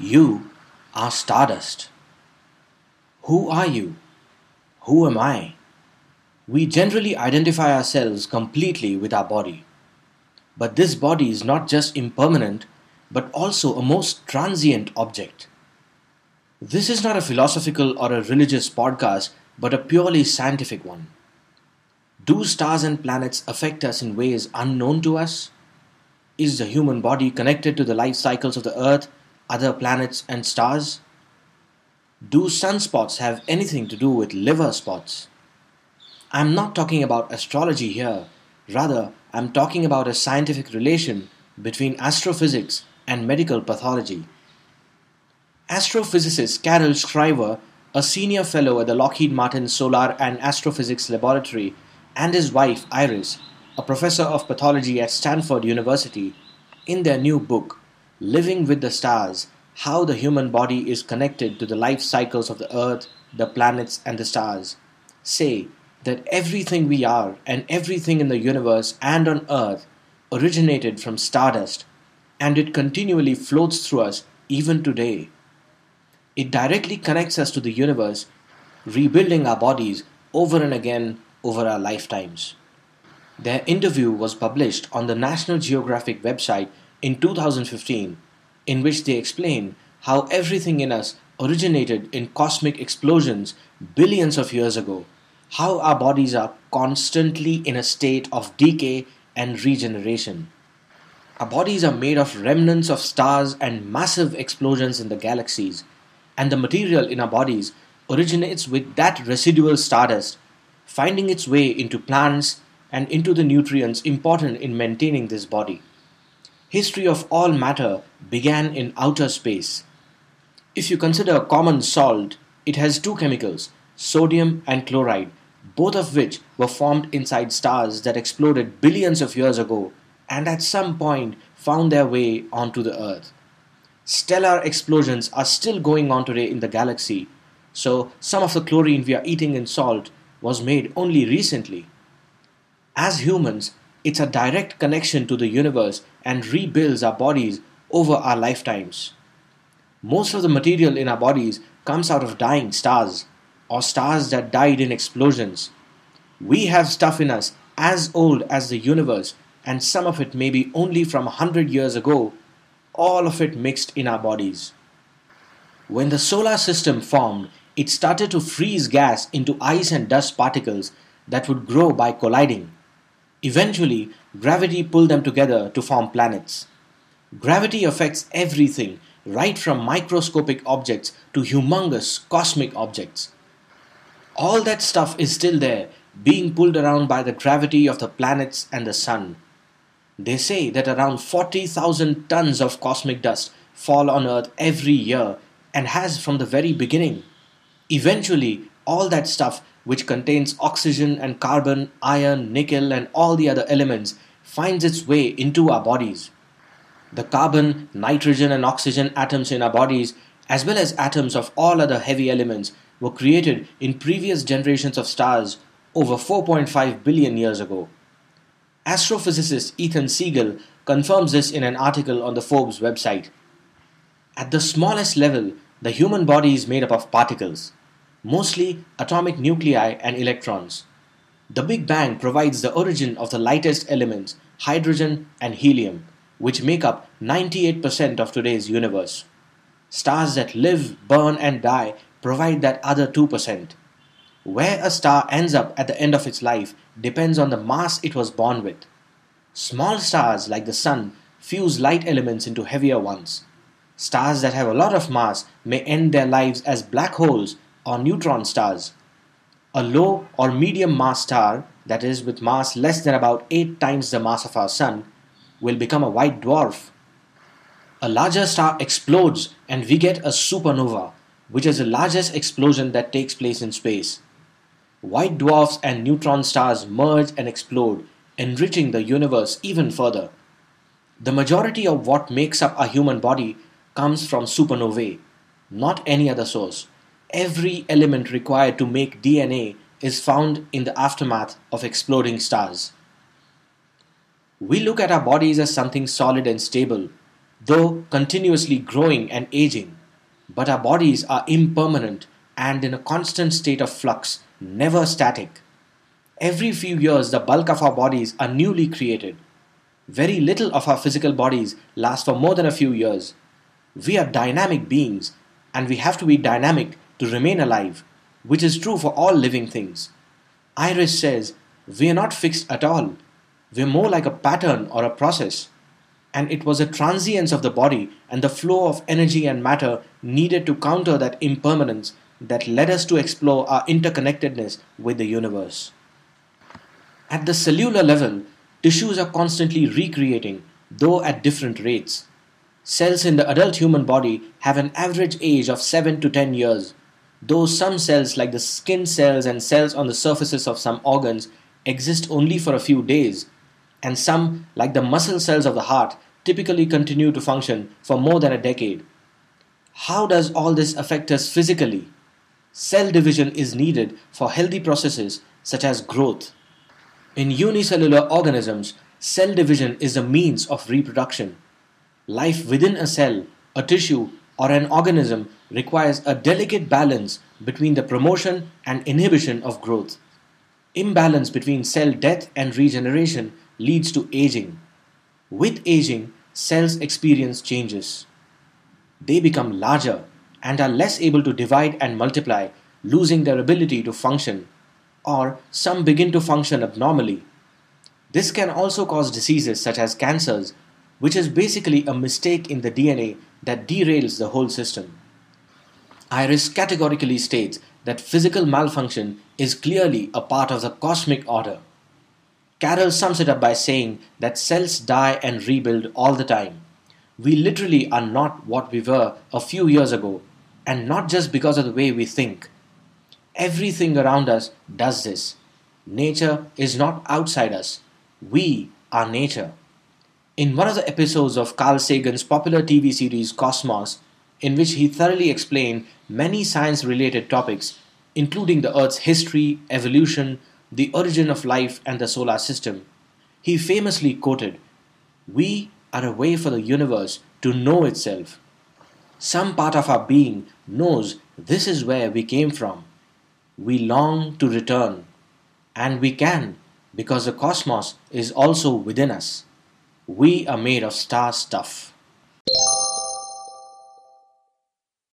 You are stardust. Who are you? Who am I? We generally identify ourselves completely with our body. But this body is not just impermanent, but also a most transient object. This is not a philosophical or a religious podcast, but a purely scientific one. Do stars and planets affect us in ways unknown to us? Is the human body connected to the life cycles of the Earth, other planets, and stars? Do sunspots have anything to do with liver spots? I'm not talking about astrology here, rather, I'm talking about a scientific relation between astrophysics and medical pathology. Astrophysicist Karel Schrijver, a senior fellow at the Lockheed Martin Solar and Astrophysics Laboratory, and his wife Iris, a professor of pathology at Stanford University, in their new book, Living with the Stars How the Human Body is Connected to the Life Cycles of the Earth, the Planets, and the Stars, say that everything we are and everything in the universe and on Earth originated from stardust, and it continually floats through us even today. It directly connects us to the universe, rebuilding our bodies over and again over our lifetimes. Their interview was published on the National Geographic website in 2015, in which they explain how everything in us originated in cosmic explosions billions of years ago, how our bodies are constantly in a state of decay and regeneration. Our bodies are made of remnants of stars and massive explosions in the galaxies, and the material in our bodies originates with that residual stardust finding its way into plants and into the nutrients important in maintaining this body. History of all matter began in outer space. If you consider common salt, it has two chemicals, sodium and chloride, both of which were formed inside stars that exploded billions of years ago and at some point found their way onto the Earth. Stellar explosions are still going on today in the galaxy, so some of the chlorine we are eating in salt was made only recently. As humans, it's a direct connection to the universe and rebuilds our bodies over our lifetimes. Most of the material in our bodies comes out of dying stars or stars that died in explosions. We have stuff in us as old as the universe, and some of it may be only from a hundred years ago, all of it mixed in our bodies. When the solar system formed, it started to freeze gas into ice and dust particles that would grow by colliding. Eventually, gravity pulled them together to form planets. Gravity affects everything, right from microscopic objects to humongous cosmic objects. All that stuff is still there, being pulled around by the gravity of the planets and the sun. They say that around 40,000 tons of cosmic dust fall on Earth every year and has from the very beginning. Eventually, all that stuff which contains oxygen and carbon, iron, nickel, and all the other elements finds its way into our bodies. The carbon, nitrogen, and oxygen atoms in our bodies, as well as atoms of all other heavy elements, were created in previous generations of stars over 4.5 billion years ago. Astrophysicist Ethan Siegel confirms this in an article on the Forbes website. At the smallest level, the human body is made up of particles mostly atomic nuclei and electrons. The Big Bang provides the origin of the lightest elements, hydrogen and helium, which make up 98% of today's universe. Stars that live, burn, and die provide that other 2%. Where a star ends up at the end of its life depends on the mass it was born with. Small stars like the Sun fuse light elements into heavier ones. Stars that have a lot of mass may end their lives as black holes or neutron stars. A low or medium mass star, that is, with mass less than about 8 times the mass of our Sun, will become a white dwarf. A larger star explodes and we get a supernova, which is the largest explosion that takes place in space. White dwarfs and neutron stars merge and explode, enriching the universe even further. The majority of what makes up a human body comes from supernovae, not any other source every element required to make DNA is found in the aftermath of exploding stars. We look at our bodies as something solid and stable, though continuously growing and aging. But our bodies are impermanent and in a constant state of flux, never static. Every few years, the bulk of our bodies are newly created. Very little of our physical bodies lasts for more than a few years. We are dynamic beings, and we have to be dynamic to remain alive, which is true for all living things. Iris says, We are not fixed at all. We're more like a pattern or a process. And it was a transience of the body and the flow of energy and matter needed to counter that impermanence that led us to explore our interconnectedness with the universe. At the cellular level, tissues are constantly recreating, though at different rates. Cells in the adult human body have an average age of 7 to 10 years, though some cells, like the skin cells and cells on the surfaces of some organs, exist only for a few days, and some, like the muscle cells of the heart, typically continue to function for more than a decade. How does all this affect us physically? Cell division is needed for healthy processes such as growth. In unicellular organisms, cell division is a means of reproduction. Life within a cell, a tissue, or an organism requires a delicate balance between the promotion and inhibition of growth. Imbalance between cell death and regeneration leads to aging. With aging, cells experience changes. They become larger and are less able to divide and multiply, losing their ability to function or some begin to function abnormally. This can also cause diseases such as cancers, which is basically a mistake in the DNA that derails the whole system. Iris categorically states that physical malfunction is clearly a part of the cosmic order. Karel sums it up by saying that cells die and rebuild all the time. We literally are not what we were a few years ago, and not just because of the way we think. Everything around us does this. Nature is not outside us. We are nature. In one of the episodes of Carl Sagan's popular TV series Cosmos, in which he thoroughly explained many science related topics, including the Earth's history, evolution, the origin of life, and the solar system, he famously quoted, We are a way for the universe to know itself. Some part of our being knows this is where we came from we long to return, and we can because the cosmos is also within us. We are made of star stuff.